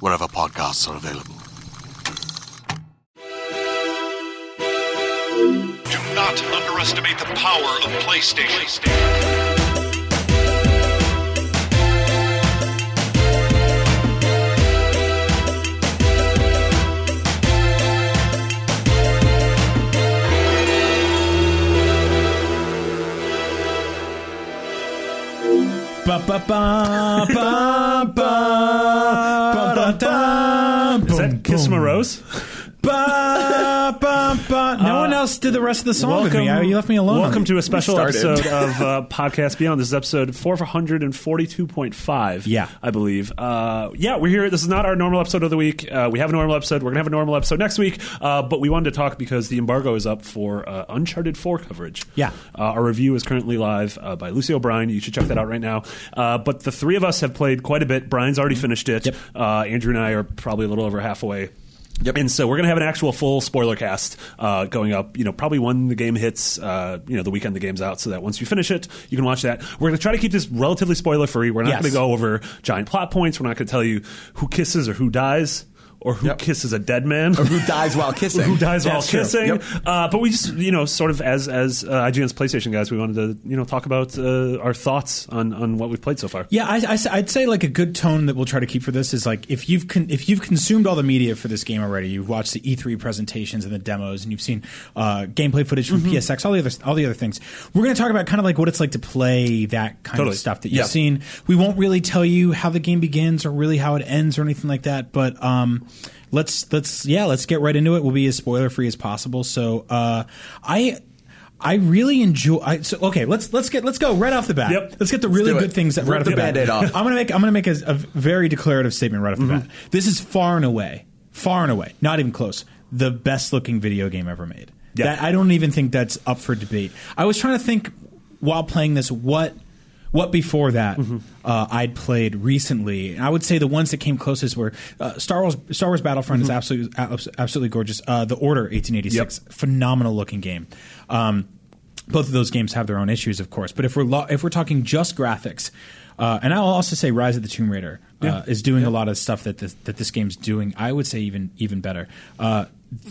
wherever podcasts are available. Do not underestimate the power of PlayStation. Ba ba ba ba ba ba da Is that Kiss a Rose? Ba ba ba. No one else did the rest of the song with me. I- You left me alone. Welcome to a special episode of uh, Podcast Beyond. This is episode 442.5. Yeah. I believe. Uh, yeah, we're here. This is not our normal episode of the week. Uh, we have a normal episode. We're going to have a normal episode next week. Uh, but we wanted to talk because the embargo is up for uh, Uncharted 4 coverage. Yeah. Uh, our review is currently live uh, by Lucy O'Brien. You should check that out right now. Uh, but the three of us have played quite a bit. Brian's already finished it. Yep. Uh, Andrew and I are probably a little over halfway. Yep. And so we're gonna have an actual full spoiler cast uh, going up. You know, probably when the game hits. Uh, you know, the weekend the game's out, so that once you finish it, you can watch that. We're gonna try to keep this relatively spoiler free. We're not Yes. gonna go over giant plot points. We're not gonna tell you who kisses or who dies. Or who Yep. kisses a dead man? Or who dies while kissing. who dies while That's kissing? Yep. Uh, but we just, you know, sort of as as uh, IGN's PlayStation guys, we wanted to, you know, talk about uh, our thoughts on on what we've played so far. Yeah, I, I, would say like a good tone that we'll try to keep for this is like if you've con- if you've consumed all the media for this game already, you've watched the E3 presentations and the demos, and you've seen uh, gameplay footage from PSX, all the other all the other things. We're going to talk about kind of like what it's like to play that kind Totally. of stuff that you've Yeah. seen. We won't really tell you how the game begins or really how it ends or anything like that, but um, let's let's yeah, let's get right into it. We'll be as spoiler free as possible. So uh, I. I really enjoy. I, so okay, let's let's get let's go right off the bat. Yep. Let's get the really good things that right off the the, bat. Off. I'm gonna make I'm gonna make a, a very declarative statement right off the bat. This is far and away, far and away, not even close, the best looking video game ever made. Yeah. That, I don't even think that's up for debate. I was trying to think while playing this what what before that uh, I'd played recently. And I would say the ones that came closest were uh, Star Wars. Star Wars Battlefront is absolutely absolutely gorgeous. Uh, the Order 1886, phenomenal looking game. Um, both of those games have their own issues, of course. But if we're lo- if we're talking just graphics, uh, and I'll also say Rise of the Tomb Raider uh, is doing a lot of stuff that this, that this game's doing. I would say even even better. Uh,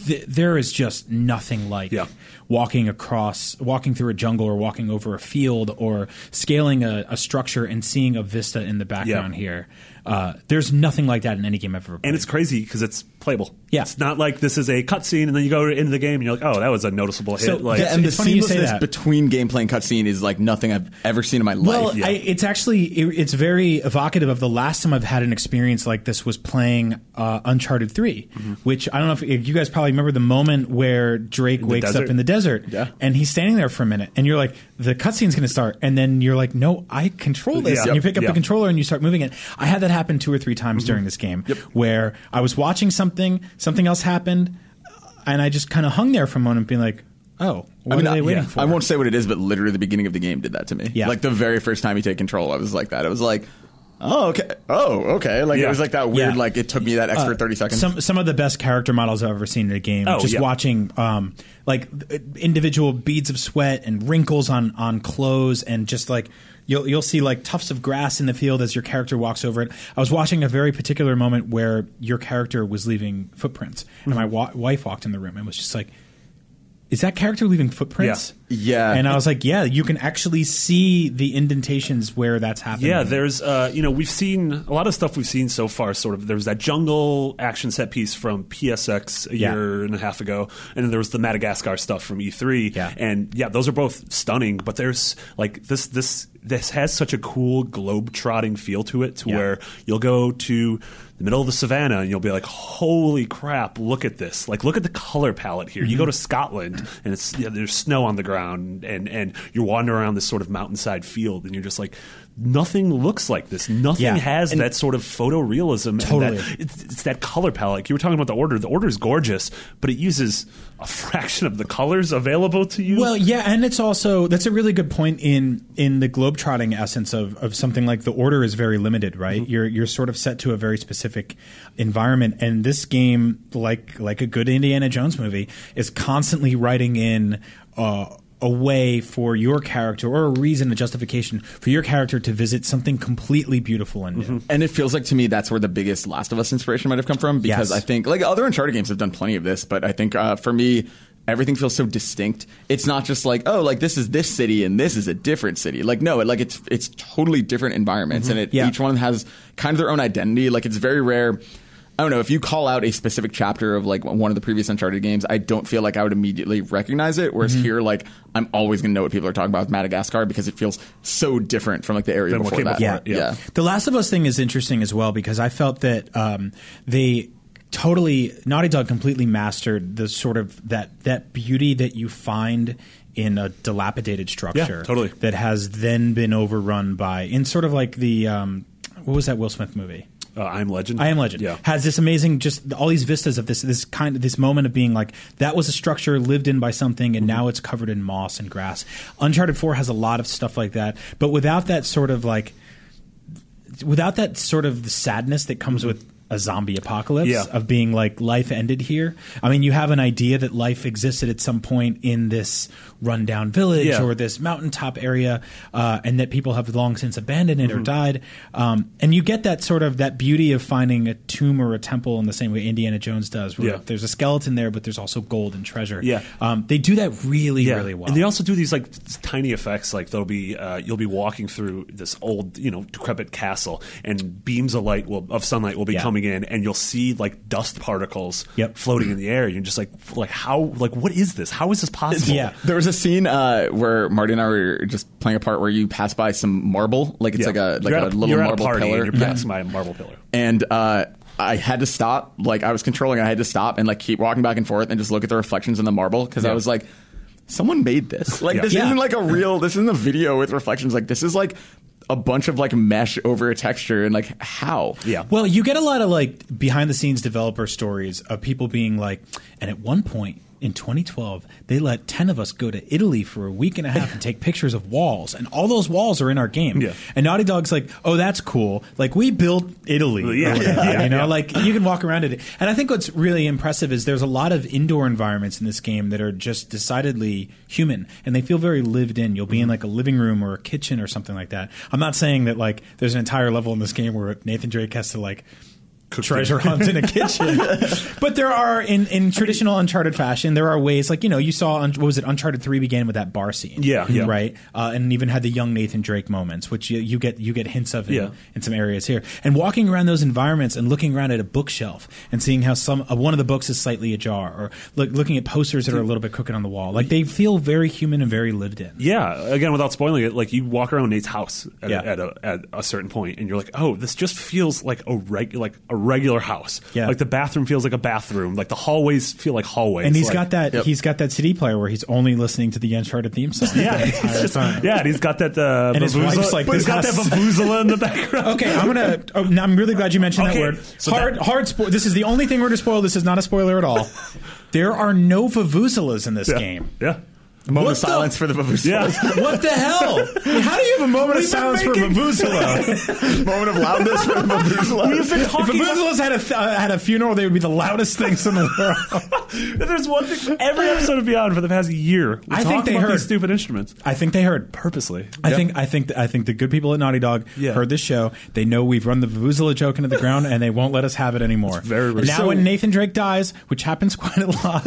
th- there is just nothing like Yeah. walking across, walking through a jungle, or walking over a field, or scaling a, a structure and seeing a vista in the background here. Uh, there's nothing like that in any game I've ever played. And it's crazy because it's playable. Yeah. It's not like this is a cutscene and then you go into the game and you're like, oh, that was a noticeable hit. So, like, yeah, and the it's funny you say seamlessness between gameplay and cutscene is like nothing I've ever seen in my Well, life. I, it's actually it, it's very evocative of the last time I've had an experience like this was playing uh, Uncharted 3 which I don't know if, if you guys probably remember the moment where Drake wakes desert? up in the desert, Yeah. and he's standing there for a minute, and you're like, the cutscene's going to start, and then you're like, no, I control this, Yeah. and you pick up Yeah. the controller and you start moving it. I had that happen two or three times mm-hmm. during this game, where I was watching something, something else happened, and I just kind of hung there for a moment, being like, oh, what I mean, are they I, waiting yeah. for? I won't say what it is, but literally the beginning of the game did that to me. Yeah. Like the very first time you take control, I was like that. I was like, oh, okay. Oh, okay. Like Yeah. it was like that weird, Yeah. like it took me that extra 30 seconds. Some some of the best character models I've ever seen in a game. Oh, just yeah. watching um, like individual beads of sweat and wrinkles on on clothes, and just like you'll you'll see like tufts of grass in the field as your character walks over it. I was watching a very particular moment where your character was leaving footprints, and my wa- wife walked in the room and was just like. Is that character leaving footprints? Yeah. And I was like, yeah, you can actually see the indentations where that's happening. Yeah, there's uh, you know we've seen a lot of stuff we've seen so far. Sort of there's that jungle action set piece from PSX a Yeah. year and a half ago, and then there was the Madagascar stuff from E3. Yeah. and yeah, those are both stunning. But there's like this this this has such a cool globe trotting feel to it, to Yeah. where you'll go to the middle of the savannah and you'll be like, "Holy crap! Look at this! Like, look at the color palette here." Mm-hmm. You go to Scotland and it's yeah, there's snow on the ground, and and you're wandering around this sort of mountainside field, and you're just like. Nothing looks like this. Nothing Yeah. has that sort of photorealism. and Totally. that- it's, it's that color palette. Like you were talking about the order. The order is gorgeous, but it uses a fraction of the colors available to you. Well, yeah, and it's also that's a really good point in in the globetrotting essence of, of something like the order is very limited, right? Mm-hmm. You're you're sort of set to a very specific environment, and this game, like like a good Indiana Jones movie, is constantly writing in. Uh, a way for your character, or a reason, a justification for your character to visit something completely beautiful and new. Mm-hmm. And it feels like to me that's where the biggest Last of Us inspiration might have come from because Yes. I think like other Uncharted games have done plenty of this, but I think uh, for me everything feels so distinct. It's not just like oh like this is this city and this is a different city. Like no, it, like it's it's totally different environments and it Yeah. each one has kind of their own identity. Like it's very rare. I don't know if you call out a specific chapter of like one of the previous Uncharted games, I don't feel like I would immediately recognize it. Whereas here, like I'm always gonna know what people are talking about with Madagascar because it feels so different from like the area Than before that. before it, yeah. The Last of Us thing is interesting as well because I felt that um, they totally Naughty Dog completely mastered the sort of that that beauty that you find in a dilapidated structure Yeah, totally. that has then been overrun by in sort of like the um, what was that Will Smith movie? Uh, I'm Legend. I am Legend Yeah. has this amazing just all these vistas of this this kind of this moment of being like that was a structure lived in by something and now it's covered in moss and grass. Uncharted 4 has a lot of stuff like that, but without that sort of like without that sort of the sadness that comes with a zombie apocalypse Yeah. of being like life ended here. I mean, you have an idea that life existed at some point in this rundown village Yeah. or this mountaintop area, uh, and that people have long since abandoned Mm-hmm. it or died. Um, and you get that sort of that beauty of finding a tomb or a temple in the same way Indiana Jones does. Where Yeah. there's a skeleton there, but there's also gold and treasure. Yeah. um, they do that really, really well. And they also do these like tiny effects. Like there'll be uh, you'll be walking through this old, you know, decrepit castle, and beams of light will of sunlight will be coming in, and you'll see like dust particles Yep. floating in the air. You're just like, like how, like what is this? How is this possible? Yeah. There was a scene uh, where Marty and I were just playing a part where you pass by some marble, like it's Yeah. like a like you're a at little you're at marble a party pillar, and you're passing by a marble pillar. and uh, I had to stop. Like I was controlling, I had to stop and like keep walking back and forth and just look at the reflections in the marble because I was like, someone made this. Like Yeah. this Yeah. isn't like a real. This isn't a video with reflections. Like this is like a bunch of like mesh over a texture and like how. Yeah. Well, you get a lot of like behind the scenes developer stories of people being like, and at one point in 2012, they let 10 of us go to Italy for a week and a half and take pictures of walls, and all those walls are in our game. Yeah. And Naughty Dog's like, oh, that's cool. Like, we built Italy. Yeah. whatever, Yeah. You know, Yeah. like you can walk around it. And I think what's really impressive is there's a lot of indoor environments in this game that are just decidedly human and they feel very lived in. You'll be Mm-hmm. in like a living room or a kitchen or something like that. I'm not saying that like there's an entire level in this game where Nathan Drake has to like treasure hunt in a kitchen. but there are in, in traditional Uncharted fashion, there are ways like you know you saw Un- what was it Uncharted Three began with that bar scene, Yeah, yeah. right, uh, and even had the young Nathan Drake moments, which you, you get you get hints of in, Yeah. in some areas here. And walking around those environments and looking around at a bookshelf and seeing how some uh, one of the books is slightly ajar, or look, looking at posters that are a little bit crooked on the wall, like they feel very human and very lived in. Yeah, again, without spoiling it, like you walk around Nate's house at, Yeah. a, at, a, at a certain point, and you're like, "Oh, this just feels like a reg- like a regular house. Yeah. like the bathroom feels like a bathroom. Like the hallways feel like hallways. And he's like- got that he's got that CD player where he's only listening to the Uncharted theme song. Yeah, the just- yeah, and he's got that uh, And his wife's like, but he's this got that has- vuvuzela in the background. Okay, I'm gonna. Oh, I'm really glad you mentioned Okay, that word. so hard, that- hard. Spo- this is the only thing we're to spoil. This is not a spoiler at all. there are no vuvuzelas in this yeah. game. Yeah, A moment of silence for the Vuvuzela. Yeah. What the hell? How do you have a moment of We've been silence for making- Vuvuzela? moment of loudness for the Vuvuzela. We've been if talking about Vuvuzela's had a th- uh, had a funeral, they would be the loudest things in the world. There's one thing. Every episode of Beyond for the past year, we I think talk they about heard- these stupid instruments I think they heard. purposely. I Yep. think I think I think the good people at Naughty Dog Yeah. heard this show. They know we've run the Vuvuzela joke into the ground, and they won't let us have it anymore. very And now So- when Nathan Drake dies, which happens quite a lot,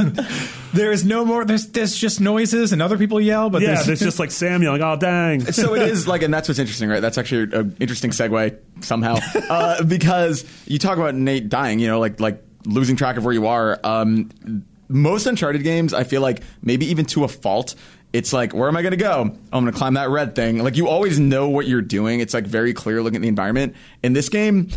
there is no more. There's there's just noises and other people yell, but Yeah, there's, there's just like Sam yelling, "Oh dang!" so it is like, and that's what's interesting, right? That's actually an interesting segue somehow, uh, because you talk about Nate dying, you know, like like losing track of where you are. Um, most Uncharted games, I feel like maybe even to a fault. It's like, where am I going to go? Oh, I'm going to climb that red thing. Like you always know what you're doing. It's like very clear looking at the environment. In this game,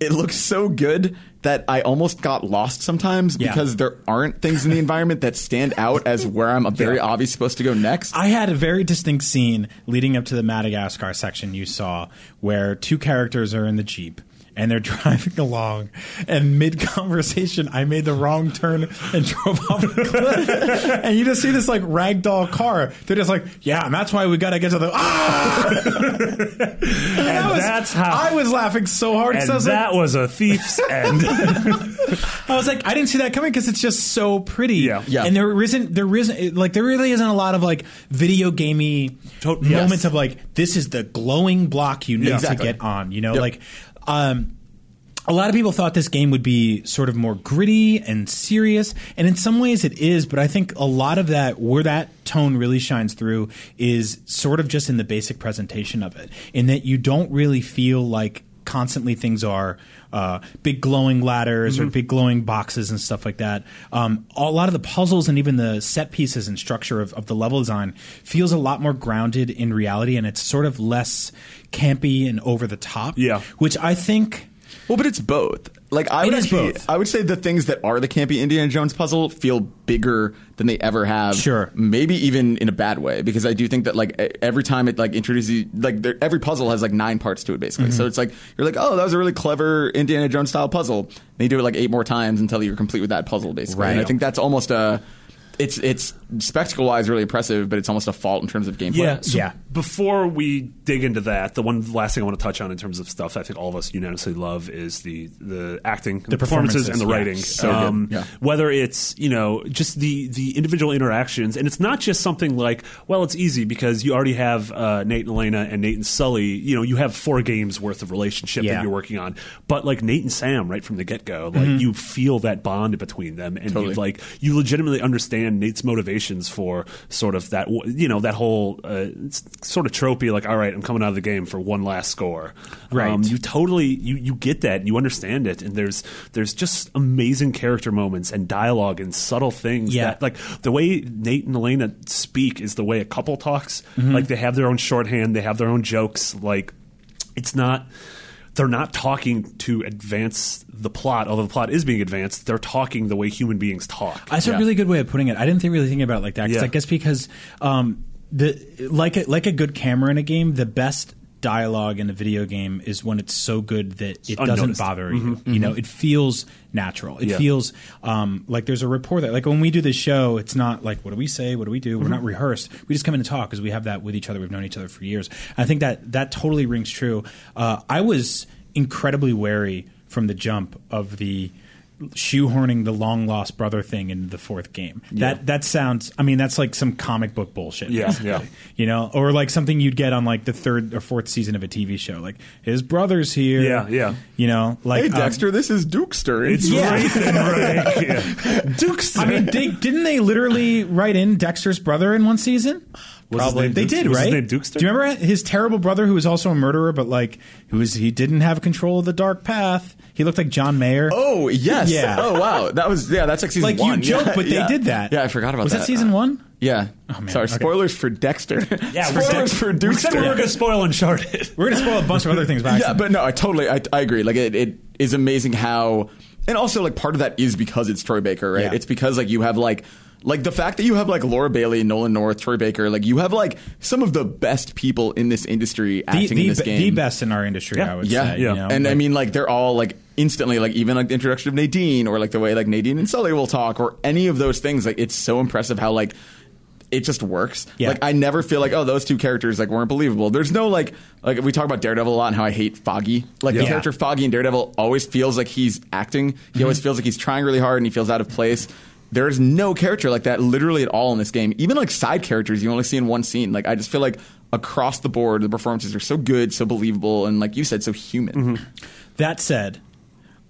it looks so good that I almost got lost sometimes Yeah. because there aren't things in the environment that stand out as where I'm very Yeah. obvious supposed to go next. I had a very distinct scene leading up to the Madagascar section you saw where two characters are in the Jeep and they're driving along and mid conversation I made the wrong turn and drove off a cliff. and you just see this like ragdoll car. They're just like, yeah, and that's why we gotta get to the ah and That was- that's how. I was laughing so hard because and I was that like was a thief's end. I was like, I didn't see that coming because it's just so pretty. Yeah. Yeah. And there isn't, there isn't, like, there really isn't a lot of like video gamey To- moments yes. of like, this is the glowing block you need Yeah. Exactly. to get on. You know, Yep. like, um, a lot of people thought this game would be sort of more gritty and serious, and in some ways it is. But I think a lot of that, where that tone really shines through, is sort of just in the basic presentation of it, in that you don't really feel like constantly things are uh, big glowing ladders or big glowing boxes and stuff like that. Um, a lot of the puzzles and even the set pieces and structure of, of the level design feels a lot more grounded in reality, and it's sort of less campy and over the top. Yeah. which I think. Well, but it's both. Like I It would actually, both. I would say the things that are the campy Indiana Jones puzzle feel bigger than they ever have. Sure. maybe even in a bad way because I do think that like every time it like introduces like every puzzle has like nine parts to it basically. Mm-hmm. So it's like you're like, oh, that was a really clever Indiana Jones style puzzle. And you do it like eight more times until you're complete with that puzzle basically. And I think that's almost a. It's it's spectacle wise really impressive, but it's almost a fault in terms of gameplay. Yeah. So Yeah. Before we dig into that, the one the last thing I want to touch on in terms of stuff I think all of us unanimously love is the the acting, the, performances, and the performances, yeah. writing. So um, good. Yeah. Whether it's you know just the the individual interactions, and it's not just something like well, it's easy because you already have uh, Nate and Elena and Nate and Sully. You know, you have four games worth of relationship Yeah. that you're working on. But like Nate and Sam, right from the get go, like Mm-hmm. you feel that bond between them, and Totally. you like you legitimately understand Nate's motivations for sort of that you know that whole uh, sort of tropey like all right I'm coming out of the game for one last score Right. um, you totally you you get that and you understand it and there's there's just amazing character moments and dialogue and subtle things Yeah. that like the way Nate and Elena speak is the way a couple talks Mm-hmm. like they have their own shorthand they have their own jokes like it's not they're not talking to advance the plot, although the plot is being advanced. They're talking the way human beings talk. That's a really good way of putting it. I didn't think, really think about it like that. Yeah. I guess because um, the like a, like a good camera in a game, the best dialogue in a video game is when it's so good that it doesn't bother you. You know, it feels natural. It Yeah. feels um, like there's a rapport that, like when we do this show, it's not like what do we say, what do we do. We're not rehearsed. We just come in and talk because we have that with each other. We've known each other for years. I think that that totally rings true. Uh, I was incredibly wary from the jump of the shoehorning the long lost brother thing into the fourth game. That that sounds. I mean, that's like some comic book bullshit. Yeah, yeah. You know, or like something you'd get on like the third or fourth season of a TV show. Like his brother's here. Yeah, yeah. You know, like Hey um, Dexter, this is Dukester. It's Yeah. Wraith and Rank. Yeah. Dukes. I mean, they, didn't they literally write in Dexter's brother in one season? Was name they Dukes- did, was right? Do you remember his terrible brother who was also a murderer, but like who was he didn't have control of the dark path? He looked like John Mayer. Oh yes. Yeah. Oh wow. That was yeah. That's like season like you one. joke, Yeah, but they yeah. did that. Yeah, I forgot about was that. that season one? Yeah. Oh, man. Sorry. Okay. Spoilers for Dexter. yeah, spoilers for we said we were going to spoil Uncharted. we're gonna spoil a bunch of other things. By yeah, but no, I totally, I, I agree. Like it, it is amazing how, and also like part of that is because it's Troy Baker, right? It's because like you have like, like the fact that you have like Laura Bailey, Nolan North, Troy Baker, like you have like some of the best people in this industry acting the, in this be- game. the best in our industry, Yeah. I would Yeah, say. yeah. You know? and I mean, like they're all like instantly, like even like the introduction of Nadine, or like the way like Nadine and Sully will talk, or any of those things. Like it's so impressive how like it just works. Yeah. Like I never feel like oh those two characters like weren't believable. There's no like like we talk about Daredevil a lot and how I hate Foggy. Like the character Foggy in Daredevil always feels like he's acting. He Mm-hmm. always feels like he's trying really hard and he feels out of place. There is no character like that literally at all in this game. Even like side characters you only see in one scene. Like I just feel like across the board the performances are so good, so believable, and like you said, so human. Mm-hmm. That said,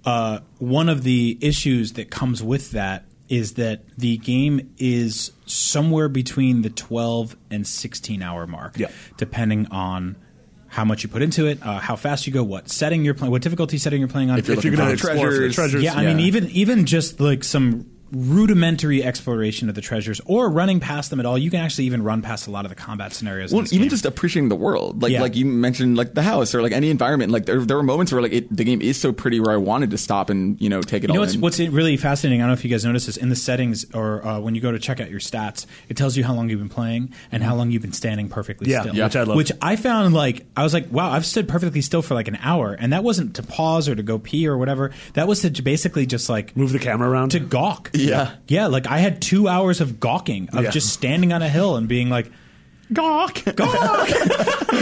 uh, one of the issues that comes with that is that the game is somewhere between the 12 and 16 hour mark, Yeah. depending on how much you put into it, uh, how fast you go, what setting you're playing, what difficulty setting you're playing on. If you're If you're going to explore treasures, treasures, yeah, I mean, even even just like some rudimentary exploration of the treasures, or running past them at all, you can actually even run past a lot of the combat scenarios. Well, even game. just appreciating the world, like Yeah. like you mentioned, like the house or like any environment. Like there, there were moments where like it, the game is so pretty where I wanted to stop and you know take it You know all what's in. what's really fascinating? I don't know if you guys notice this in the settings or uh, when you go to check out your stats, it tells you how long you've been playing and how long you've been standing perfectly Yeah, still. yeah. which I love. Which I found like I was like, wow, I've stood perfectly still for like an hour, and that wasn't to pause or to go pee or whatever. That was to basically just like move the camera around. to gawk. Yeah. yeah. Like I had two hours of gawking of Yeah. just standing on a hill and being like. gawk. Gawk.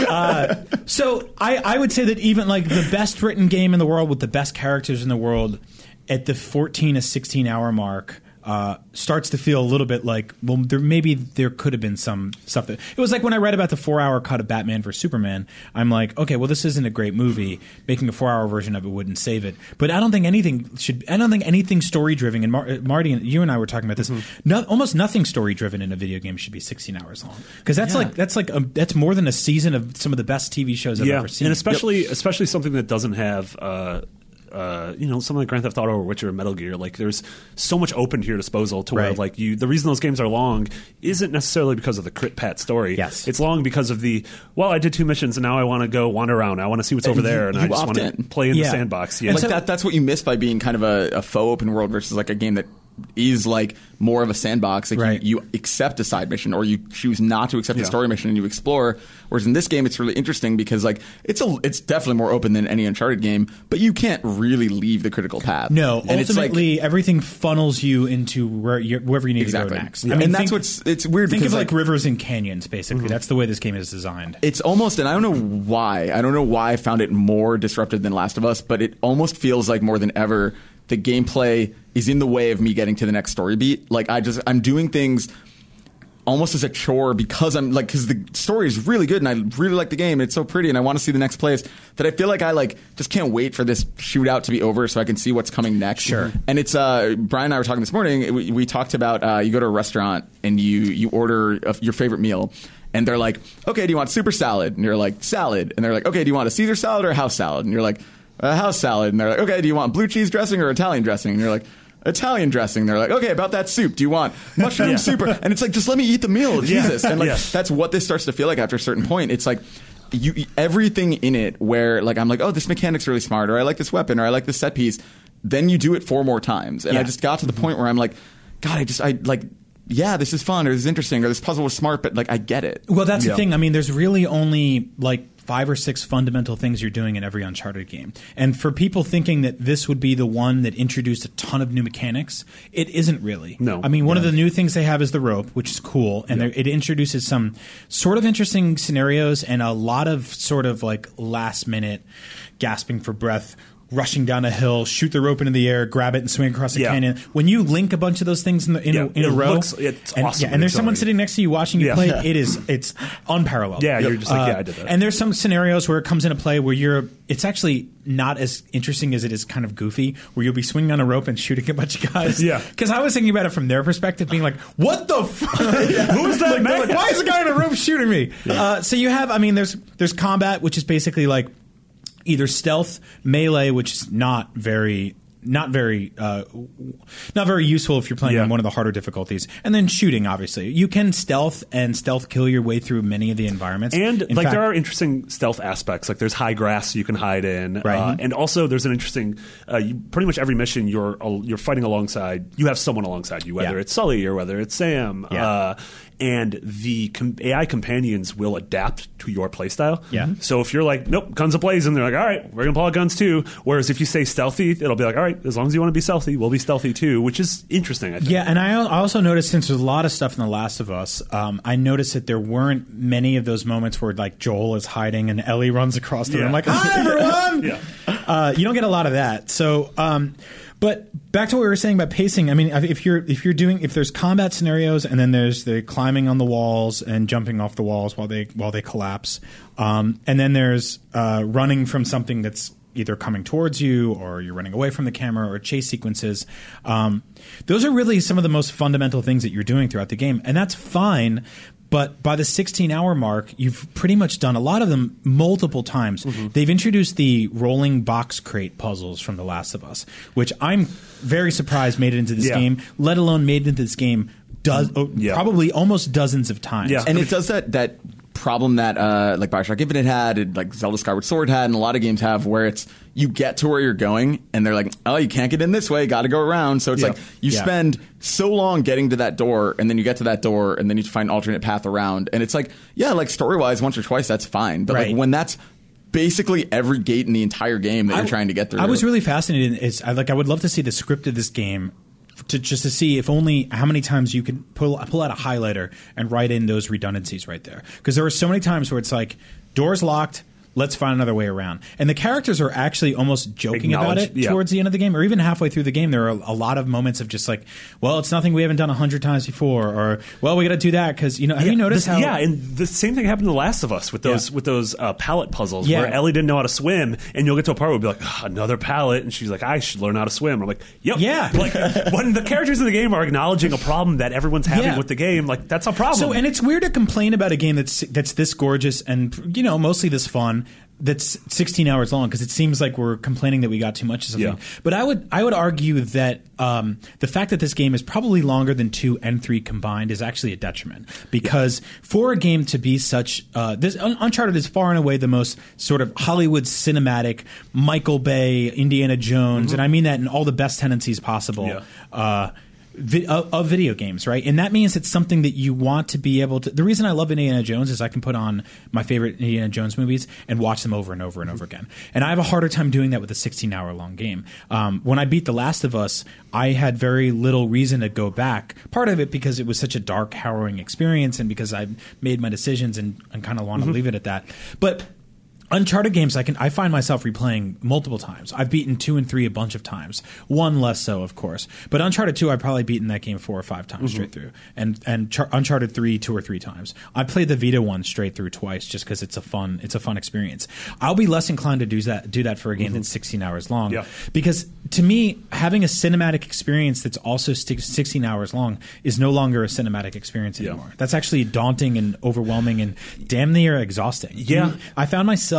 uh, so I, I would say that even like the best written game in the world with the best characters in the world at the 14 to 16 hour mark uh, starts to feel a little bit like well there maybe there could have been some stuff that it was like when I read about the four hour cut of Batman vs Superman I'm like okay well this isn't a great movie. Making a four hour version of it wouldn't save it. But I don't think anything should I don't think anything story driven and Mar- uh, Marty and you and I were talking about this no, almost nothing story driven in a video game should be 16 hours long. Because that's Yeah. like that's like a, that's more than a season of some of the best TV shows I've yeah, ever seen. And especially especially something that doesn't have. Uh, uh, you know, something like Grand Theft Auto or Witcher or Metal Gear, like there's so much open to your disposal to where Right. like you, the reason those games are long isn't necessarily because of the crit pat story. Yes. it's long because of the well, I did two missions and now I want to go wander around. I want to see what's over you- there, and I just want to play in Yeah. the sandbox. Yeah, like so- that, that's what you miss by being kind of a, a faux open world versus like a game that is like more of a sandbox. Like Right. you, you accept a side mission or you choose not to accept Yeah. a story mission and you explore. Whereas in this game, it's really interesting because like it's a it's definitely more open than any Uncharted game, but you can't really leave the critical path. no and it's like- ultimately everything funnels you into where you wherever you need Exactly. to go next Yeah. I mean And that's think- what's- it's weird think because, of like, like- Mm-hmm. rivers and canyons basically that's the way this game is designed it's almost and I don't know why. I don't know why I found it more disruptive than Last of Us, but it almost feels like more than ever the gameplay is in the way of me getting to the next story beat. Like I just I'm doing things almost as a chore because I'm like because the story is really good and I really like the game. It's so pretty and I want to see the next place that I feel like I like just can't wait for this shootout to be over so I can see what's coming next. Sure. And it's uh Brian and I were talking this morning. We, we talked about uh, you go to a restaurant and you you order a, your favorite meal. And they're like, okay, do you want super salad? And you're like, salad. And they're like, okay, do you want a Caesar salad or a house salad? And you're like, a house salad. And they're like, okay, do you want blue cheese dressing or Italian dressing? And you're like, Italian dressing. They're like, okay, about that soup. Do you want mushroom soup? or-" And it's like, just let me eat the meal, Yeah. Jesus. And like, Yeah. that's what this starts to feel like after a certain point. It's like you everything in it where like I'm like, oh, this mechanic's really smart, or I like this weapon, or I like this set piece. Then you do it four more times, and I just got to the point where I'm like, God, I just I like. Yeah, this is fun, or this is interesting, or this puzzle was smart, but like I get it. Well, that's Yeah. the thing. I mean, there's really only like five or six fundamental things you're doing in every Uncharted game. And for people thinking that this would be the one that introduced a ton of new mechanics, it isn't really. No. I mean, one of the new things they have is the rope, which is cool, and it introduces some sort of interesting scenarios and a lot of sort of like last minute gasping for breath. Rushing down a hill, shoot the rope into the air, grab it, and swing across a Yeah. canyon. When you link a bunch of those things in, the, in, Yeah, a, in a row, looks- it's and, awesome yeah, and there's someone sitting next to you watching you play, it is it's unparalleled. Yeah, you're just like, yeah, I did that. And there's some scenarios where it comes into play where you're it's actually not as interesting as it is kind of goofy, where you'll be swinging on a rope and shooting a bunch of guys. Yeah. Because I was thinking about it from their perspective, being like, "What the fuck? Who is that Like, man? Like- why is the guy in a rope shooting me?" Uh, so you have, I mean, there's there's combat, which is basically like either stealth, melee, which is not very not very uh, not very useful if you're playing Yeah. on one of the harder difficulties, and then shooting. Obviously, you can stealth and stealth kill your way through many of the environments. And In like fact- there are interesting stealth aspects. Like there's high grass you can hide in, Right. uh, and also there's an interesting. Uh, you, pretty much every mission you're you're fighting alongside. You have someone alongside you, whether Yeah. it's Sully or whether it's Sam. Yeah. And the com- AI companions will adapt to your playstyle. Yeah. So if you're like, nope, guns ablazing, they're like, all right, we're gonna pull out guns too. Whereas if you say stealthy, it'll be like, all right. right, as long as you want to be stealthy, we'll be stealthy too, which is interesting. I think. Yeah, and I al- I also noticed since there's a lot of stuff in The Last of Us, um, I noticed that there weren't many of those moments where like Joel is hiding and Ellie runs across the Yeah. room like, "Hi everyone!" Yeah. uh, you don't get a lot of that. So, um, but back to what we were saying about pacing. I mean, if you're if you're doing if there's combat scenarios and then there's the climbing on the walls and jumping off the walls while they while they collapse, um, and then there's uh, running from something that's either coming towards you or you're running away from the camera or chase sequences. Um, those are really some of the most fundamental things that you're doing throughout the game, and that's fine. But by the 16 hour mark, you've pretty much done a lot of them multiple times. Mm-hmm. They've introduced the rolling box crate puzzles from The Last of Us, which I'm very surprised made it into this Yeah. game, let alone made it into this game does, mm-hmm. oh, Yeah. probably almost dozens of times. Yeah. and it does that that problem that uh, like Bioshock Infinite had, and like Zelda Skyward Sword had, and a lot of games have, where it's you get to where you're going, and they're like, oh, you can't get in this way, got to go around. So it's Yeah. like you Yeah. spend so long getting to that door, and then you get to that door, and then you find an alternate path around, and it's like, yeah, like story wise, once or twice that's fine, but Right. like when that's basically every gate in the entire game that you're trying to get through. I was really fascinated. Is I like I would love to see the script of this game to just to see if only how many times you could pull pull out a highlighter and write in those redundancies right there because there are so many times where it's like doors locked. Let's find another way around. And the characters are actually almost joking about it yeah. towards the end of the game, or even halfway through the game. There are a lot of moments of just like, well, it's nothing we haven't done a hundred times before, or well, we got to do that because you know. Have you noticed This- how? yeah, and the same thing happened to The Last of Us with those Yeah. with those uh, pallet puzzles Yeah. where Ellie didn't know how to swim, and you'll get to a part where it'll be like another pallet, and she's like, I should learn how to swim. I'm like, Yep, Yeah. Like when the characters in the game are acknowledging a problem that everyone's having Yeah. with the game, like that's a problem. So, and it's weird to complain about a game that's that's this gorgeous and you know mostly this fun that's 16 hours long because it seems like we're complaining that we got too much of something. Yeah. But I would I would argue that um, the fact that this game is probably longer than two and three combined is actually a detriment because for a game to be such uh, this Un- Uncharted is far and away the most sort of Hollywood cinematic Michael Bay Indiana Jones and I mean that in all the best tendencies possible. Yeah. Uh, vi- of, of video games, right? And that means it's something that you want to be able to. The reason I love Indiana Jones is I can put on my favorite Indiana Jones movies and watch them over and over and over again. And I have a harder time doing that with a 16 hour long game. Um, when I beat The Last of Us, I had very little reason to go back. Part of it because it was such a dark, harrowing experience, and because I made my decisions and, and kind of want to leave it at that. But Uncharted games, I can I find myself replaying multiple times. I've beaten two and three a bunch of times. One less so, of course. But Uncharted two, I've probably beaten that game four or five times straight mhm. through, and and Char- Uncharted three two or three times. I played the Vita one straight through twice, just because it's a fun it's a fun experience. I'll be less inclined to do that do that for a game mm-hmm. that's sixteen hours long, Yeah. because to me, having a cinematic experience that's also sixteen hours long is no longer a cinematic experience anymore. Yeah. That's actually daunting and overwhelming and damn near exhausting. Yeah. I found myself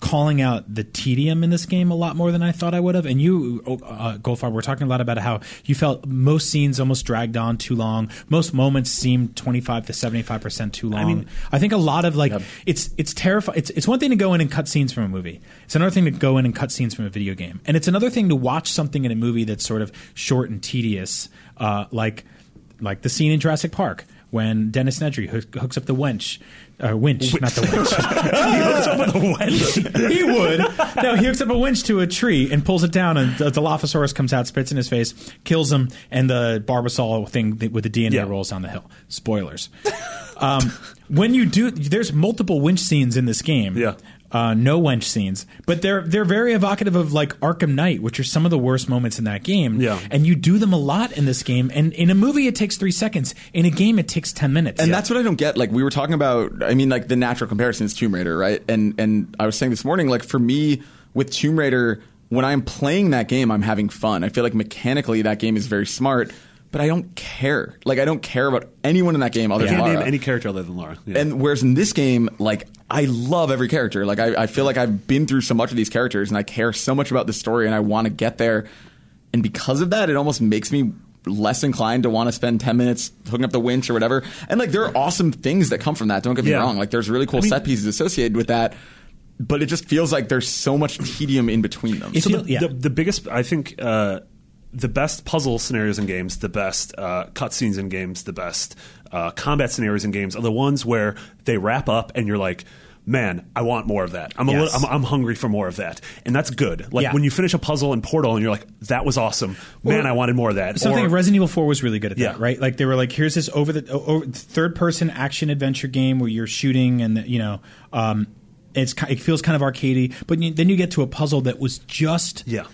calling out the tedium in this game a lot more than I thought I would have. And you, uh, Goldfarb, we're talking a lot about how you felt most scenes almost dragged on too long. Most moments seemed 25 to 75% too long. I, mean- I think a lot of like, it's, it's terrifying. It's, it's one thing to go in and cut scenes from a movie. It's another thing to go in and cut scenes from a video game. And it's another thing to watch something in a movie that's sort of short and tedious, uh, like, like the scene in Jurassic Park when Dennis Nedry hook, hooks up the wench, uh, winch, not the winch. he hooks up with a wench. he would. No, he hooks up a winch to a tree and pulls it down, and the Dilophosaurus comes out, spits in his face, kills him, and the Barbasol thing with the DNA Yeah. rolls down the hill. Spoilers. um, when you do, there's multiple winch scenes in this game. Yeah. Uh, no wench scenes, but they're they're very evocative of like Arkham Knight, which are some of the worst moments in that game. Yeah. and you do them a lot in this game. And in a movie, it takes three seconds. In a game, it takes ten minutes. And that's what I don't get. Like we were talking about, I mean, like the natural comparison is Tomb Raider, right? And and I was saying this morning, like for me with Tomb Raider, when I'm playing that game, I'm having fun. I feel like mechanically that game is very smart, but I don't care. Like I don't care about anyone in that game other I than can't Lara. name any character other than Lara. Yeah. And whereas in this game, like I love every character. Like I, I feel like I've been through so much of these characters, and I care so much about the story, and I want to get there. And because of that, it almost makes me less inclined to want to spend ten minutes hooking up the winch or whatever. And like there are awesome things that come from that. Don't get me Yeah. wrong. Like there's really cool I mean- set pieces associated with that. But it just feels like there's so much tedium in between them. So you- the, yeah. the, the biggest, I think, uh, the best puzzle scenarios in games, the best uh, cutscenes in games, the best uh, combat scenarios in games are the ones where they wrap up and you're like, man, I want more of that. I'm a Yes. little, I'm, I'm hungry for more of that, and that's good. Like Yeah. when you finish a puzzle in Portal and you're like, that was awesome, man, Or- I wanted more of that. Something Or- Resident Evil 4 was really good at Yeah. that, right? Like they were like, here's this over the over, third person action adventure game where you're shooting and you know, um, it's it feels kind of arcadey, but then you get to a puzzle that was just yeah.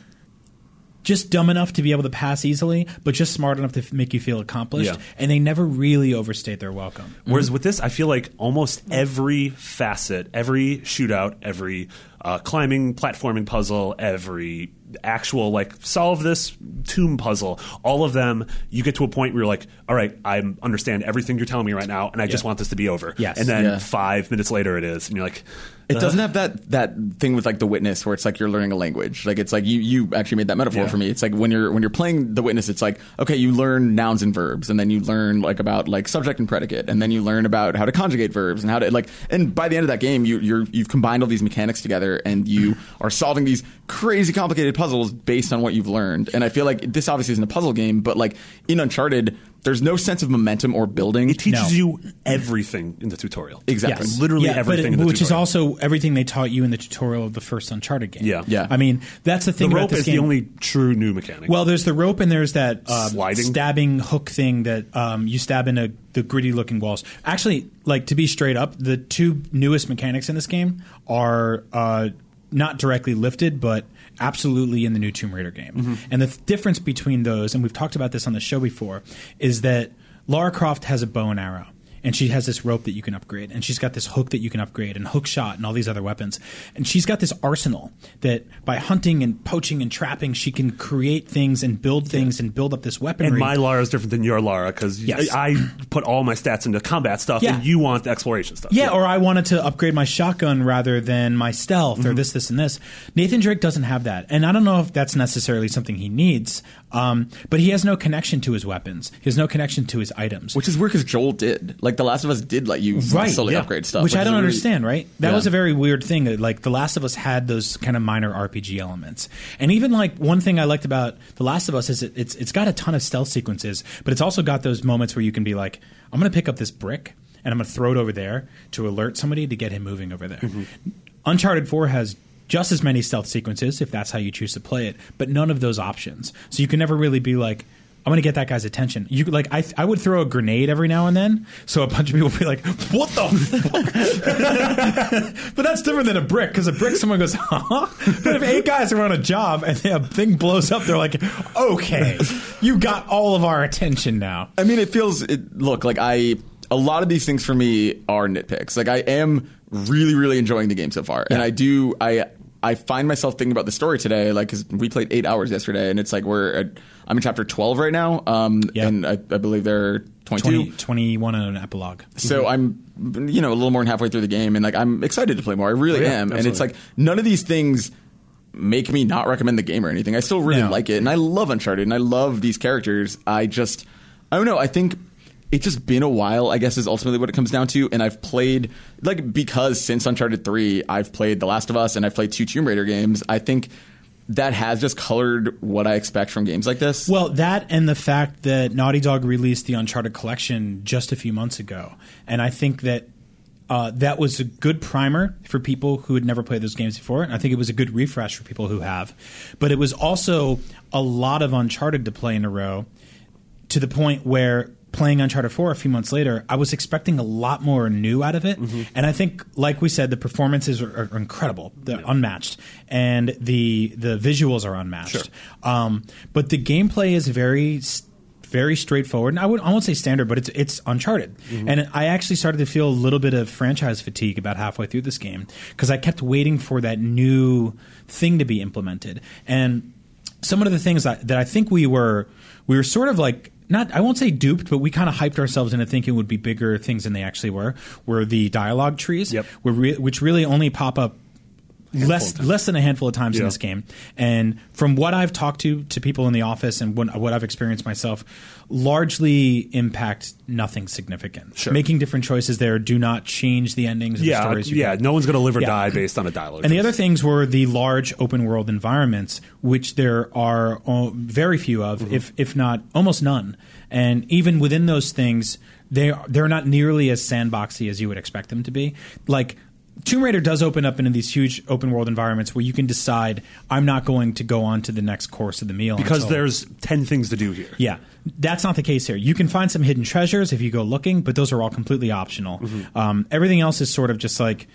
Just dumb enough to be able to pass easily, but just smart enough to f- make you feel accomplished. Yeah. And they never really overstayed their welcome. Whereas with this, I feel like almost every facet, every shootout, every uh, climbing, platforming puzzle, every actual like solve this tomb puzzle, all of them, you get to a point where you're like, all right, I understand everything you're telling me right now, and I just want this to be over. Yes. And then Yeah. five minutes later, it is, and you're like, It uh-huh. doesn't have that that thing with like the witness where it's like you're learning a language. Like it's like you you actually made that metaphor Yeah. for me. It's like when you're when you're playing the witness, it's like okay, you learn nouns and verbs, and then you learn like about like subject and predicate, and then you learn about how to conjugate verbs and how to like. And by the end of that game, you you're you've combined all these mechanics together, and you mm-hmm. are solving these crazy complicated puzzles based on what you've learned. And I feel like this obviously isn't a puzzle game, but like in Uncharted. There's no sense of momentum or building. it teaches No. you everything in the tutorial. Exactly. Like, literally yeah, but everything. it- in the which is tutorial. also everything they taught you in the tutorial of the first Uncharted game. Yeah. Yeah. I mean, that's the the thing about rope this is game. the only true new mechanic. Well, there's the rope and there's that um, Sliding? stabbing hook thing that um, you stab into the gritty looking walls. Actually, like to be straight up, the two newest mechanics in this game are uh, not directly lifted, but absolutely in the new Tomb Raider game. Mm-hmm. And the th- difference between those, and we've talked about this on the show before, is that Lara Croft has a bow and arrow. And she has this rope that you can upgrade, and she's got this hook that you can upgrade, and hook shot, and all these other weapons. And she's got this arsenal that, by hunting and poaching and trapping, she can create things and build things and build up this weaponry. and my Lara is different than your Lara because Yes. I, I put all my stats into combat stuff, Yeah. and you want the exploration stuff. Yeah, or I wanted to upgrade my shotgun rather than my stealth Mm-hmm. or this, this, and this. Nathan Drake doesn't have that. And I don't know if that's necessarily something he needs, um, but he has no connection to his weapons. He has no connection to his items. Which is weird because Joel did. Like The Last of Us did let you Right, slowly yeah. upgrade stuff. Which I don't really- understand, right? That Yeah. was a very weird thing. that, Like The Last of Us had those kind of minor RPG elements, and even like one thing I liked about The Last of Us is it, it's it's got a ton of stealth sequences, but it's also got those moments where you can be like, I'm going to pick up this brick and I'm going to throw it over there to alert somebody to get him moving over there. Uncharted Four has. Just as many stealth sequences, if that's how you choose to play it, but none of those options. So you can never really be like, I'm going to get that guy's attention. You like I I would throw a grenade every now and then, so a bunch of people would be like, "What the?" fuck? but that's different than a brick because a brick, someone goes, "Huh?" But if eight guys are on a job and the thing blows up, they're like, "Okay, you got all of our attention now." I mean, it feels. It, look, like I. A lot of these things for me are nitpicks. Like I am really, really enjoying the game so far, and I do. I I find myself thinking about the story today, like because we played eight hours yesterday, and it's like we're at, I'm in chapter twelve right now, um, Yeah. and I, I believe they're 22. 20, 21 and an epilogue. So I'm, you know, a little more than halfway through the game, and like I'm excited to play more. I really yeah, am, and it's like none of these things make me not recommend the game or anything. I still really No. like it, and I love Uncharted, and I love these characters. I just, I don't know. I think it's just been a while. I guess is ultimately what it comes down to. And I've played like because since Uncharted three, I've played The Last of Us, and I've played two Tomb Raider games. I think. That has just colored what I expect from games like this. Well, that and the fact that Naughty Dog released the Uncharted collection just a few months ago, and I think that uh, that was a good primer for people who had never played those games before, and I think it was a good refresh for people who have. But it was also a lot of Uncharted to play in a row, to the point where playing Uncharted 4 a few months later, I was expecting a lot more new out of it. And I think, like we said, the performances are, are incredible, they're unmatched, and the the visuals are unmatched. Um, but the gameplay is very. Very straightforward, and I would I won't say standard, but it's it's Uncharted, and I actually started to feel a little bit of franchise fatigue about halfway through this game because I kept waiting for that new thing to be implemented, and some of the things that, that I think we were we were sort of like not I won't say duped, but we kind of hyped ourselves into thinking would be bigger things than they actually were. Were the dialogue trees, Yep. were re- which really only pop up less less than a handful of times in this game. And from what I've talked to to people in the office and what, what I've experienced myself, largely impact nothing significant. Sure. Making different choices there do not change the endings of the yeah, stories. you yeah. get. No one's going to live or Yeah. die based on a dialogue. And the other things were the large open world environments, which there are very few of, Mm-hmm. if if not almost none. And even within those things, they they're not nearly as sandboxy as you would expect them to be. Like Tomb Raider does open up into these huge open world environments where you can decide I'm not going to go on to the next course of the meal because until- there's ten things to do here. yeah, that's not the case here. You can find some hidden treasures if you go looking, but those are all completely optional. Mm-hmm. Um, everything else is sort of just like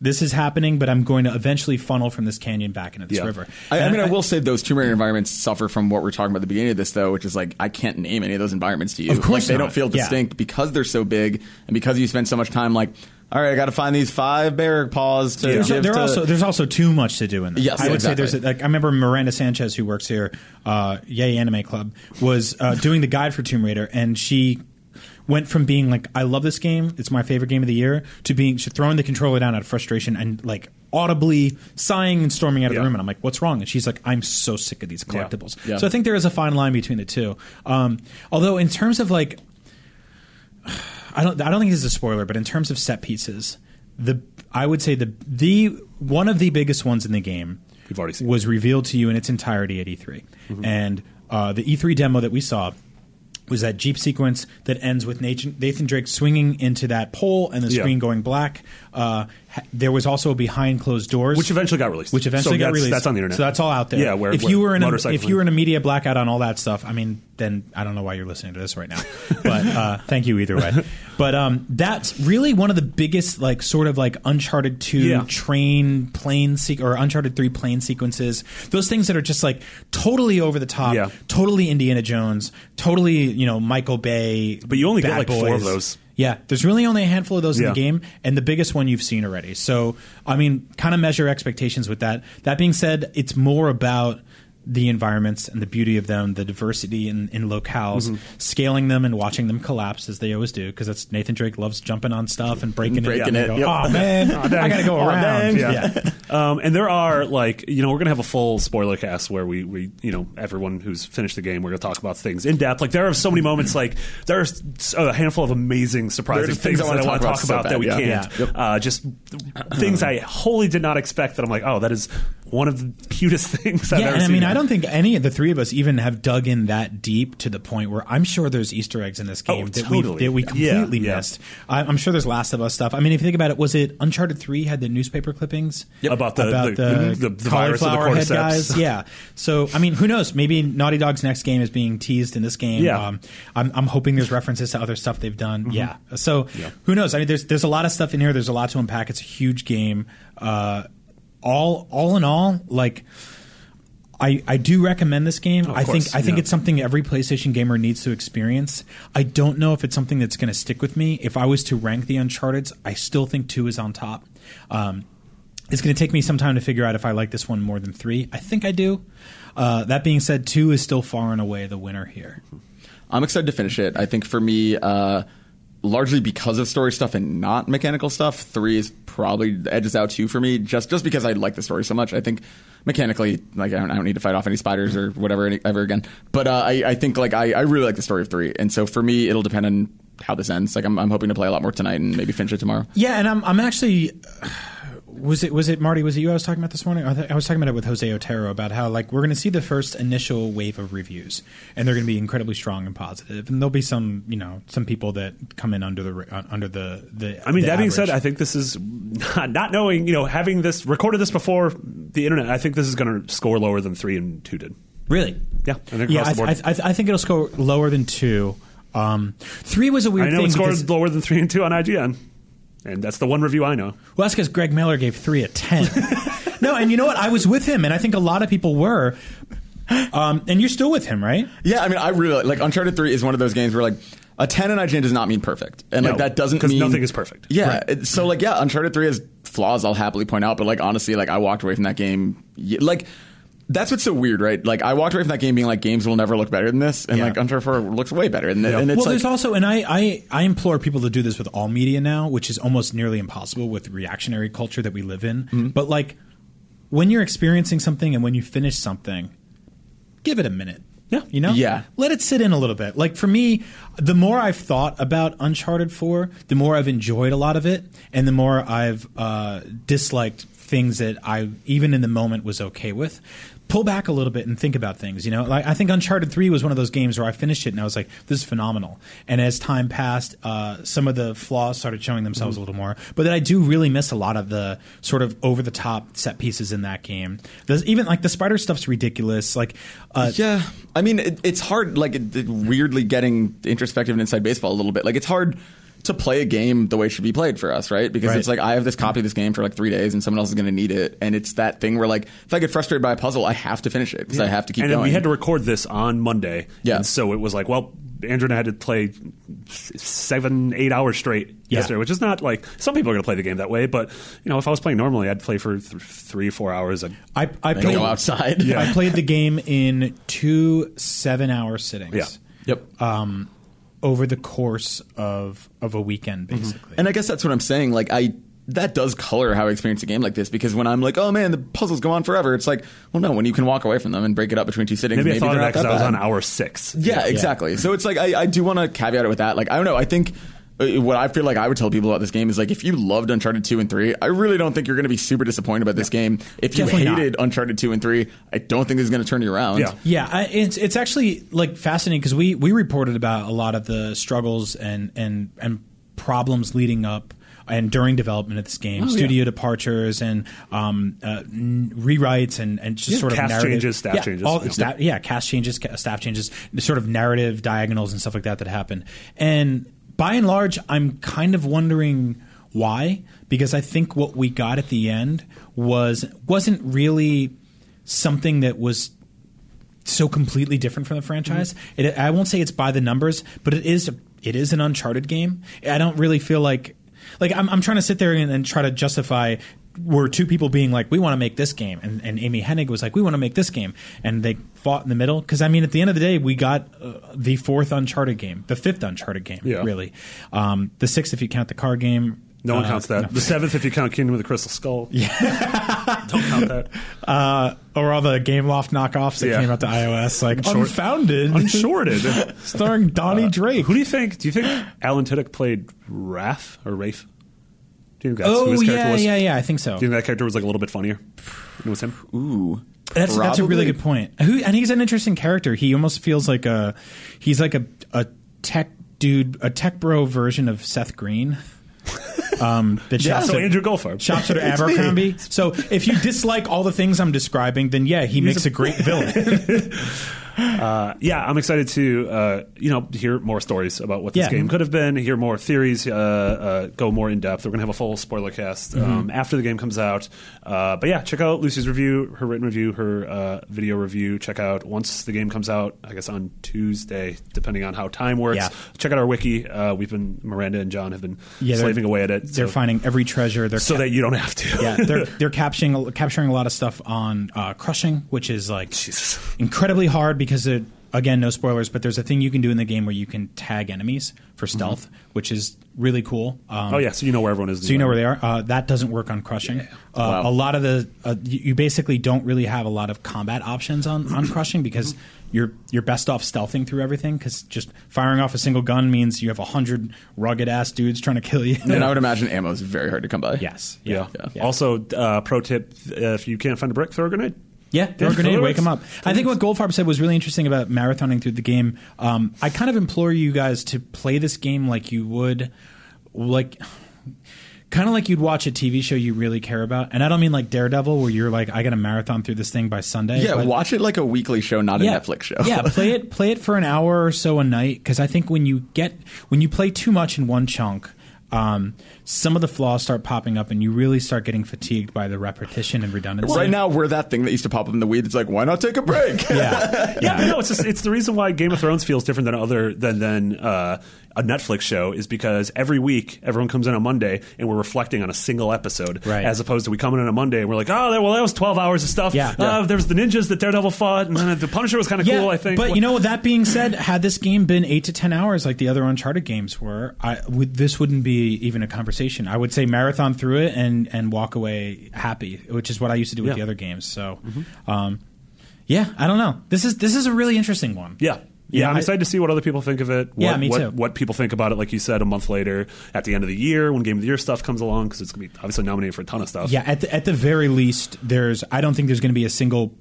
this is happening, but I'm going to eventually funnel from this canyon back into this Yeah. river. I, I mean, I will say those Tomb Raider environments suffer from what we're talking about at the beginning of this, though, which is like I can't name any of those environments to you. Of course like, they don't feel Yeah. distinct because they're so big and because you spend so much time like, all right, I got to find these five bear paws to There's, give there to. also there's also too much to do in this. Yes, I would exactly. say there's a, like I remember Miranda Sanchez who works here, uh, Yay Anime Club, was uh, doing the guide for Tomb Raider, and she went from being like I love this game, it's my favorite game of the year, to being she throwing the controller down out of frustration and like audibly sighing and storming out of Yeah. the room. And I'm like, what's wrong? And she's like, I'm so sick of these collectibles. Yeah. So I think there is a fine line between the two. Um, although in terms of like I don't I don't think this is a spoiler, but in terms of set pieces, the I would say the the one of the biggest ones in the game We've already seen. was revealed to you in its entirety at E3, and uh, the E3 demo that we saw was that Jeep sequence that ends with Nathan, Nathan Drake swinging into that pole and the Yeah. screen going black. Uh, ha- there was also behind closed doors, Which eventually got released. which eventually So got released. that's on the internet. So that's all out there. Yeah, where- if where you were in a, if you were in a media blackout on all that stuff, I mean, then I don't know why you're listening to this right now. But uh, thank you either way. But um, that's really one of the biggest, like, sort of like Uncharted Two Yeah. train plane se- or Uncharted Three plane sequences. Those things that are just like totally over the top, Yeah. totally Indiana Jones, totally you know Michael Bay. But you only get, Bad like, four of those. Yeah, there's really only a handful of those in the game, and the biggest one you've seen already. So, I mean, kind of measure expectations with that. That being said, it's more about the environments and the beauty of them, the diversity in, in locales, Mm-hmm. scaling them and watching them collapse as they always do. Because that's Nathan Drake loves jumping on stuff and breaking, Breaking it. it, and yep. Oh man, I gotta go Aw, around. dang. Yeah. Um, and there are like you know we're gonna have a full spoiler cast where we we you know everyone who's finished the game we're gonna talk about things in depth. Like there are so many moments like there's a handful of amazing surprising things, things I that I wanna talk talk about about, so that we yeah. can't. Yeah. Uh, just things I wholly did not expect that I'm like oh that is one of the cutest things I've yeah, ever and I seen. mean, I don't think any of the three of us even have dug in that deep to the point where I'm sure there's Easter eggs in this Oh, game that, we, totally. that we completely yeah. missed. I, I'm sure there's Last of Us stuff. I mean, if you think about it, was it Uncharted Three had the newspaper clippings Yep. About the- about the- the, the- of the cauliflower head guys? Yeah. So I mean, who knows? Maybe Naughty Dog's next game is being teased in this game. Yeah. Um, I'm, I'm hoping there's references to other stuff they've done. Mm-hmm. Yeah. So who knows? I mean, there's there's a lot of stuff in here. There's a lot to unpack. It's a huge game. Uh, all all in all, like. I, I do recommend this game. Of I think course, I think yeah. it's something every PlayStation gamer needs to experience. I don't know if it's something that's going to stick with me. If I was to rank the Uncharted's, I still think two is on top. Um, it's going to take me some time to figure out if I like this one more than three. I think I do. Uh, that being said, two is still far and away the winner here. I'm excited to finish it. I think for me, uh, largely because of story stuff and not mechanical stuff, three is probably edges out two for me. Just just because I like the story so much. I think mechanically, like I don't, I don't need to fight off any spiders or whatever any, ever again. But uh, I, I think like I, I really like the story of three, and so for me, it'll depend on how this ends. Like I'm, I'm hoping to play a lot more tonight and maybe finish it tomorrow. Yeah, and I'm I'm actually was it was it Marty was it you I was talking about this morning? I, was talking about it with Jose Otero about how like we're going to see the first initial wave of reviews, and they're going to be incredibly strong and positive, and there'll be some you know some people that come in under the uh, under the the. I mean, the that being said. I think this is not, not knowing, you know, having this recorded this before the internet. I think this is going to score lower than three and two did. really Yeah, I think yeah across I, the board. I, I, I think it'll score lower than two. Um, three was a weird I know thing it scored lower than three and two on IGN, and that's the one review I know. Well, that's because Greg Miller gave three a ten. no, and you know what? I was with him, and I think a lot of people were. Um, and you're still with him, right? Yeah, I mean, I really like Uncharted Three is one of those games where like a ten in IGN does not mean perfect, and like that doesn't 'cause mean nothing is perfect. Yeah, it- so like yeah, Uncharted Three has flaws. I'll happily point out, but like honestly, like I walked away from that game like. That's what's so weird, right? Like I walked away from that game being like, games will never look better than this, and Yeah. like Uncharted Four looks way better. And, and it's well, like, there's also, and I, I, I implore people to do this with all media now, which is almost nearly impossible with reactionary culture that we live in. Mm-hmm. But like, when you're experiencing something and when you finish something, give it a minute. Yeah. You know? Yeah. Let it sit in a little bit. Like for me, the more I've thought about Uncharted 4, the more I've enjoyed a lot of it, and the more I've uh, disliked things that I, even in the moment, was okay with. Pull back a little bit and think about things. You know, like I think Uncharted Three was one of those games where I finished it and I was like, "This is phenomenal." And as time passed, uh, some of the flaws started showing themselves a little more. But then I do really miss a lot of the sort of over the top set pieces in that game. There's even like the spider stuff's ridiculous. Like, uh, Yeah, I mean, it, it's hard. Like, it, it weirdly getting introspective and inside baseball a little bit. Like, it's hard to play a game the way it should be played for us, right? Because Right. it's like I have this copy of this game for like three days, and someone else is going to need it, and it's that thing where like if I get frustrated by a puzzle, I have to finish it because I have to keep and then going. we had to record this on Monday. Yeah. And so it was like, well, Andrew and I had to play seven, eight hours straight Yeah. yesterday, which is not like some people are going to play the game that way. But you know, if I was playing normally, I'd play for th- three, four hours. I'd, I I Then played go outside. I played the game in two seven hour sittings. Yeah. Yep. um, over the course of of a weekend, mm-hmm. basically. And I guess that's what I'm saying. Like I that does color how I experience a game like this because when I'm like, oh man, the puzzles go on forever. It's like, well, no, when you can walk away from them and break it up between two sittings, maybe, maybe, I thought of they're that not because I was on hour six. Yeah, exactly. So it's like I, I do want to caveat it with that. Like I don't know. I think what I feel like I would tell people about this game is like if you loved Uncharted two and three, I really don't think you're going to be super disappointed about this game. If you Definitely not. hated Uncharted two and three, I don't think this is going to turn you around. Yeah. Yeah, I, it's it's actually like fascinating because we we reported about a lot of the struggles and and and problems leading up and during development of this game, studio departures and um, uh, n- rewrites and and just Yeah, sort of cast narrative- changes, staff yeah, changes. all- Yeah. sta- yeah, cast changes, ca- staff changes, the sort of narrative diagonals and stuff like that that happen. And by and large, I'm kind of wondering why because I think what we got at the end was wasn't really something that was so completely different from the franchise. Mm-hmm. It, I won't say it's by the numbers, but it is it is an Uncharted game. I don't really feel like like I'm, I'm trying to sit there and, and try to justify were two people being like we want to make this game and, and Amy Hennig was like we want to make this game and they fought in the middle because I mean at the end of the day we got uh, the fourth Uncharted game the fifth Uncharted game Yeah. really um, the sixth if you count the car game No one Uh, counts that. no. The seventh, if you count Kingdom of the Crystal Skull. Yeah. Don't count that. uh, or all the Gameloft knockoffs that Yeah. came out to iOS like Unshort- Unfounded Unshorted. starring Donnie Drake Who do you think? Do you think Alan Tudyk played Raph or Rafe? Do you think that's who Oh his character yeah, was? yeah, yeah. I think so. Do you think that character was like a little bit funnier? It was him. Ooh. That's that's a really good point. Who, and he's an interesting character. He almost feels like a he's like a a tech dude, a tech bro version of Seth Green. Um, that Yeah, shops so at- Andrew Goldfarb. shops at Abercrombie. So if you dislike all the things I'm describing, then yeah, he makes a, great villain. yeah, I'm excited to uh, you know hear more stories about what this Yeah. game could have been, hear more theories, uh, uh, go more in depth. We're gonna have a full spoiler cast Mm-hmm. um, after the game comes out. Uh, but yeah, check out Lucy's review, her written review, her uh, video review. Check out once the game comes out. I guess on Tuesday, depending on how time works. Yeah. Check out our wiki. Uh, we've been Miranda and John have been Yeah, slaving away at it. They're so, finding every treasure. They're so that you don't have to. yeah, they're they're capturing capturing a lot of stuff on uh, crushing, which is like Jesus. incredibly hard because it, again, no spoilers, but there's a thing you can do in the game where you can tag enemies for stealth, which is really cool. Um, Mm-hmm. Oh yeah, so you know where everyone is. So you know where they are. Uh, that doesn't work on crushing. Uh, Wow. A lot of the uh, you, you basically don't really have a lot of combat options on, on crushing because you're you're best off stealthing through everything because just firing off a single gun means you have a hundred rugged ass dudes trying to kill you. And I would imagine ammo is very hard to come by. yes. Yeah. Yeah. Also, uh, pro tip: if you can't find a brick, throw a grenade. Yeah, throw a grenade, throw wake them up. I think what Goldfarb said was really interesting about marathoning through the game. Um, I kind of implore you guys to play this game like you would, like, kind of like you'd watch a TV show you really care about. And I don't mean like Daredevil, where you're like, I got to marathon through this thing by Sunday. Yeah, but- watch it like a weekly show, not a Netflix show. yeah, play it play it for an hour or so a night because I think when you get when you play too much in one chunk, um, some of the flaws start popping up and you really start getting fatigued by the repetition and redundancy. Right now, we're that thing that used to pop up in the weed. It's like, why not take a break? yeah, Yeah, but no, it's just, it's the reason why Game of Thrones feels different than other than than uh, a Netflix show is because every week everyone comes in on Monday and we're reflecting on a single episode, Right. as opposed to we come in on a Monday and we're like, oh, well, that was twelve hours of stuff. Yeah. Uh, Yeah. there was the ninjas that Daredevil fought, and then the Punisher was kind of cool. I think, But you know, that being said, had this game been eight to ten hours like the other Uncharted games were, I would, this wouldn't be even a conversation. I would say marathon through it and and walk away happy, which is what I used to do with Yeah. Mm-hmm. the other games. So, um, yeah, I don't know. This is this is a really interesting one. Yeah. Yeah, I'm excited to see what other people think of it. What, Yeah, me what, too. What people think about it, like you said, a month later at the end of the year when Game of the Year stuff comes along, because it's going to be obviously nominated for a ton of stuff. Yeah, at the, at the very least, there's. I don't think there's going to be a single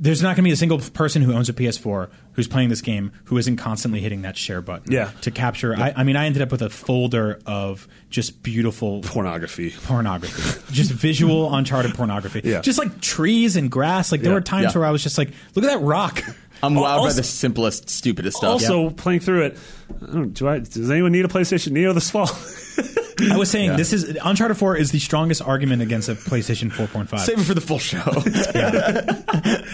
there's not going to be a single person who owns a PS4 who's playing this game who isn't constantly hitting that share button. Yeah. To capture, I, I mean, I ended up with a folder of just beautiful Pornography. pornography, just visual Uncharted pornography. Yeah. Just like trees and grass. Like there Yeah. were times Yeah. where I was just like, look at that rock. I'm wowed by the simplest, stupidest stuff. Also, playing through it, I don't, I? Does anyone need a PlayStation Neo this fall? I was saying this is Uncharted 4 is the strongest argument against a PlayStation 4.5. Save it for the full show.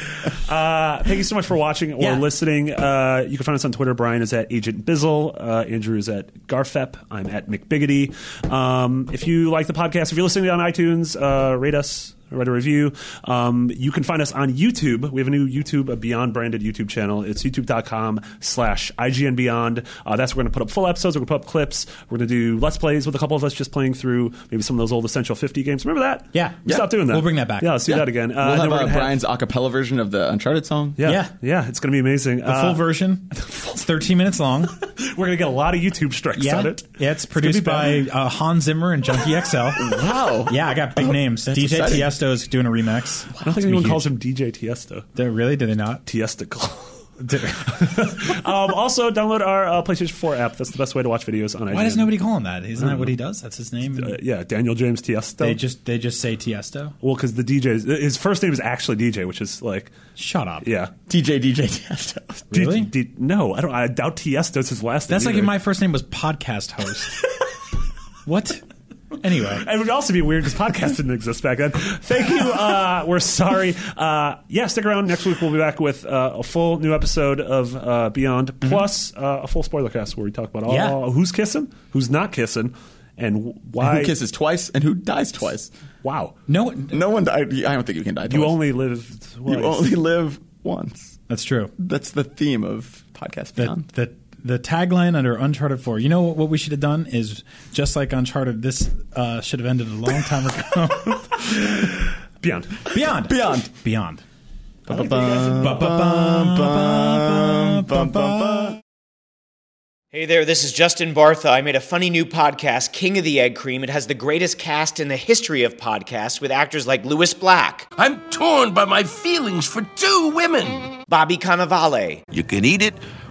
Uh, thank you so much for watching or Yeah. listening. Uh, you can find us on Twitter. Brian is at Agent Bizzle. Uh, Andrew is at Garfep. I'm at McBiggity. Um, if you like the podcast, if you're listening on iTunes, uh, rate us. Write a review. Um, you can find us on YouTube. We have a new YouTube, a Beyond branded YouTube channel. It's youtube.com slash IGN Beyond. Uh, that's where we're going to put up full episodes. We're going to put up clips. We're going to do Let's Plays with a couple of us just playing through maybe some of those old Essential 50 games. Remember that? Yeah. We Yeah. stopped doing that. We'll bring that back. Yeah, let's do Yeah. that again. Uh, we'll have, we're uh, gonna have- Brian's a cappella version of the Uncharted song. yeah, Yeah. yeah, it's going to be amazing. the full version. It's 13 minutes long. We're going to get a lot of YouTube strikes Yeah. on it. Yeah, it's produced be bad. by uh, Hans Zimmer and Junkie XL. Wow. Yeah, I got big names. DJ exciting. Tiesto is doing a remix. I don't think anyone calls him DJ Tiesto. They really? Do they not? Tiestical. um, also, download our uh, PlayStation 4 app. That's the best way to watch videos on IGN. Why does nobody call him that? Isn't that what he does? That's his name. Uh, yeah, Daniel James Tiesto. they just they just say Tiesto. well, because the DJ, his first name is actually DJ, which is like, Shut up. yeah. DJ DJ Tiesto. Really? D- D- no, I don't. I doubt Tiesto's his last That's name. That's like if my first name was podcast host. what? Anyway. It would also be weird because podcasts didn't exist back then. Thank you. Uh, we're sorry. Uh, yeah, stick around. Next week we'll be back with uh, a full new episode of uh, Beyond, plus uh, a full spoiler cast where we talk about all, Yeah. all- who's kissing, who's not kissing, and why. Who kisses twice and who dies twice? Wow. No, one. No one died. I don't think you can die twice. You only live. You only live once. that's true. That's the theme of podcast The, Beyond. the the tagline under Uncharted 4. You know what, what we should have done is just like Uncharted. This uh, should have ended a long time ago. Beyond. Beyond. Beyond. Beyond. Hey there, this is Justin Bartha. I made a funny new podcast, King of the Egg Cream. It has the greatest cast in the history of podcasts with actors like Lewis Black, I'm torn by my feelings for two women. Bobby Cannavale, You can eat it,